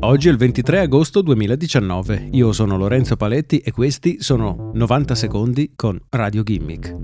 Oggi è il 23 agosto 2019, io sono Lorenzo Paletti e questi sono 90 secondi con Radio Gimmick.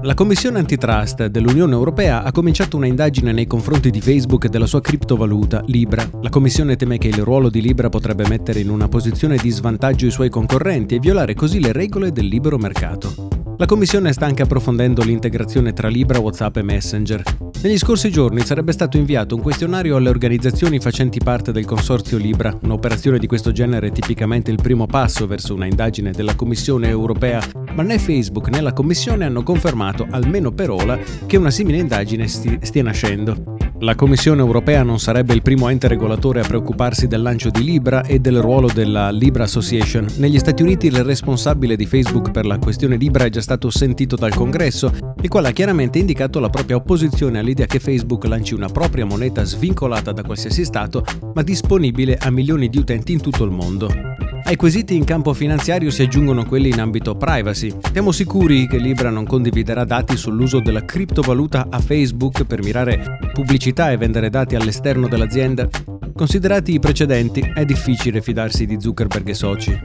La Commissione Antitrust dell'Unione Europea ha cominciato una indagine nei confronti di Facebook e della sua criptovaluta Libra. La Commissione teme che il ruolo di Libra potrebbe mettere in una posizione di svantaggio i suoi concorrenti e violare così le regole del libero mercato. La Commissione sta anche approfondendo l'integrazione tra Libra, WhatsApp e Messenger. Negli scorsi giorni sarebbe stato inviato un questionario alle organizzazioni facenti parte del consorzio Libra. Un'operazione di questo genere è tipicamente il primo passo verso una indagine della Commissione europea, ma né Facebook né la Commissione hanno confermato, almeno per ora, che una simile indagine stia nascendo. La Commissione europea non sarebbe il primo ente regolatore a preoccuparsi del lancio di Libra e del ruolo della Libra Association. Negli Stati Uniti il responsabile di Facebook per la questione Libra è già stato sentito dal Congresso, il quale ha chiaramente indicato la propria opposizione all'idea che Facebook lanci una propria moneta svincolata da qualsiasi Stato, ma disponibile a milioni di utenti in tutto il mondo. Ai quesiti in campo finanziario si aggiungono quelli in ambito privacy. Siamo sicuri che Libra non condividerà dati sull'uso della criptovaluta a Facebook per mirare pubblicità e vendere dati all'esterno dell'azienda? Considerati i precedenti, è difficile fidarsi di Zuckerberg e soci.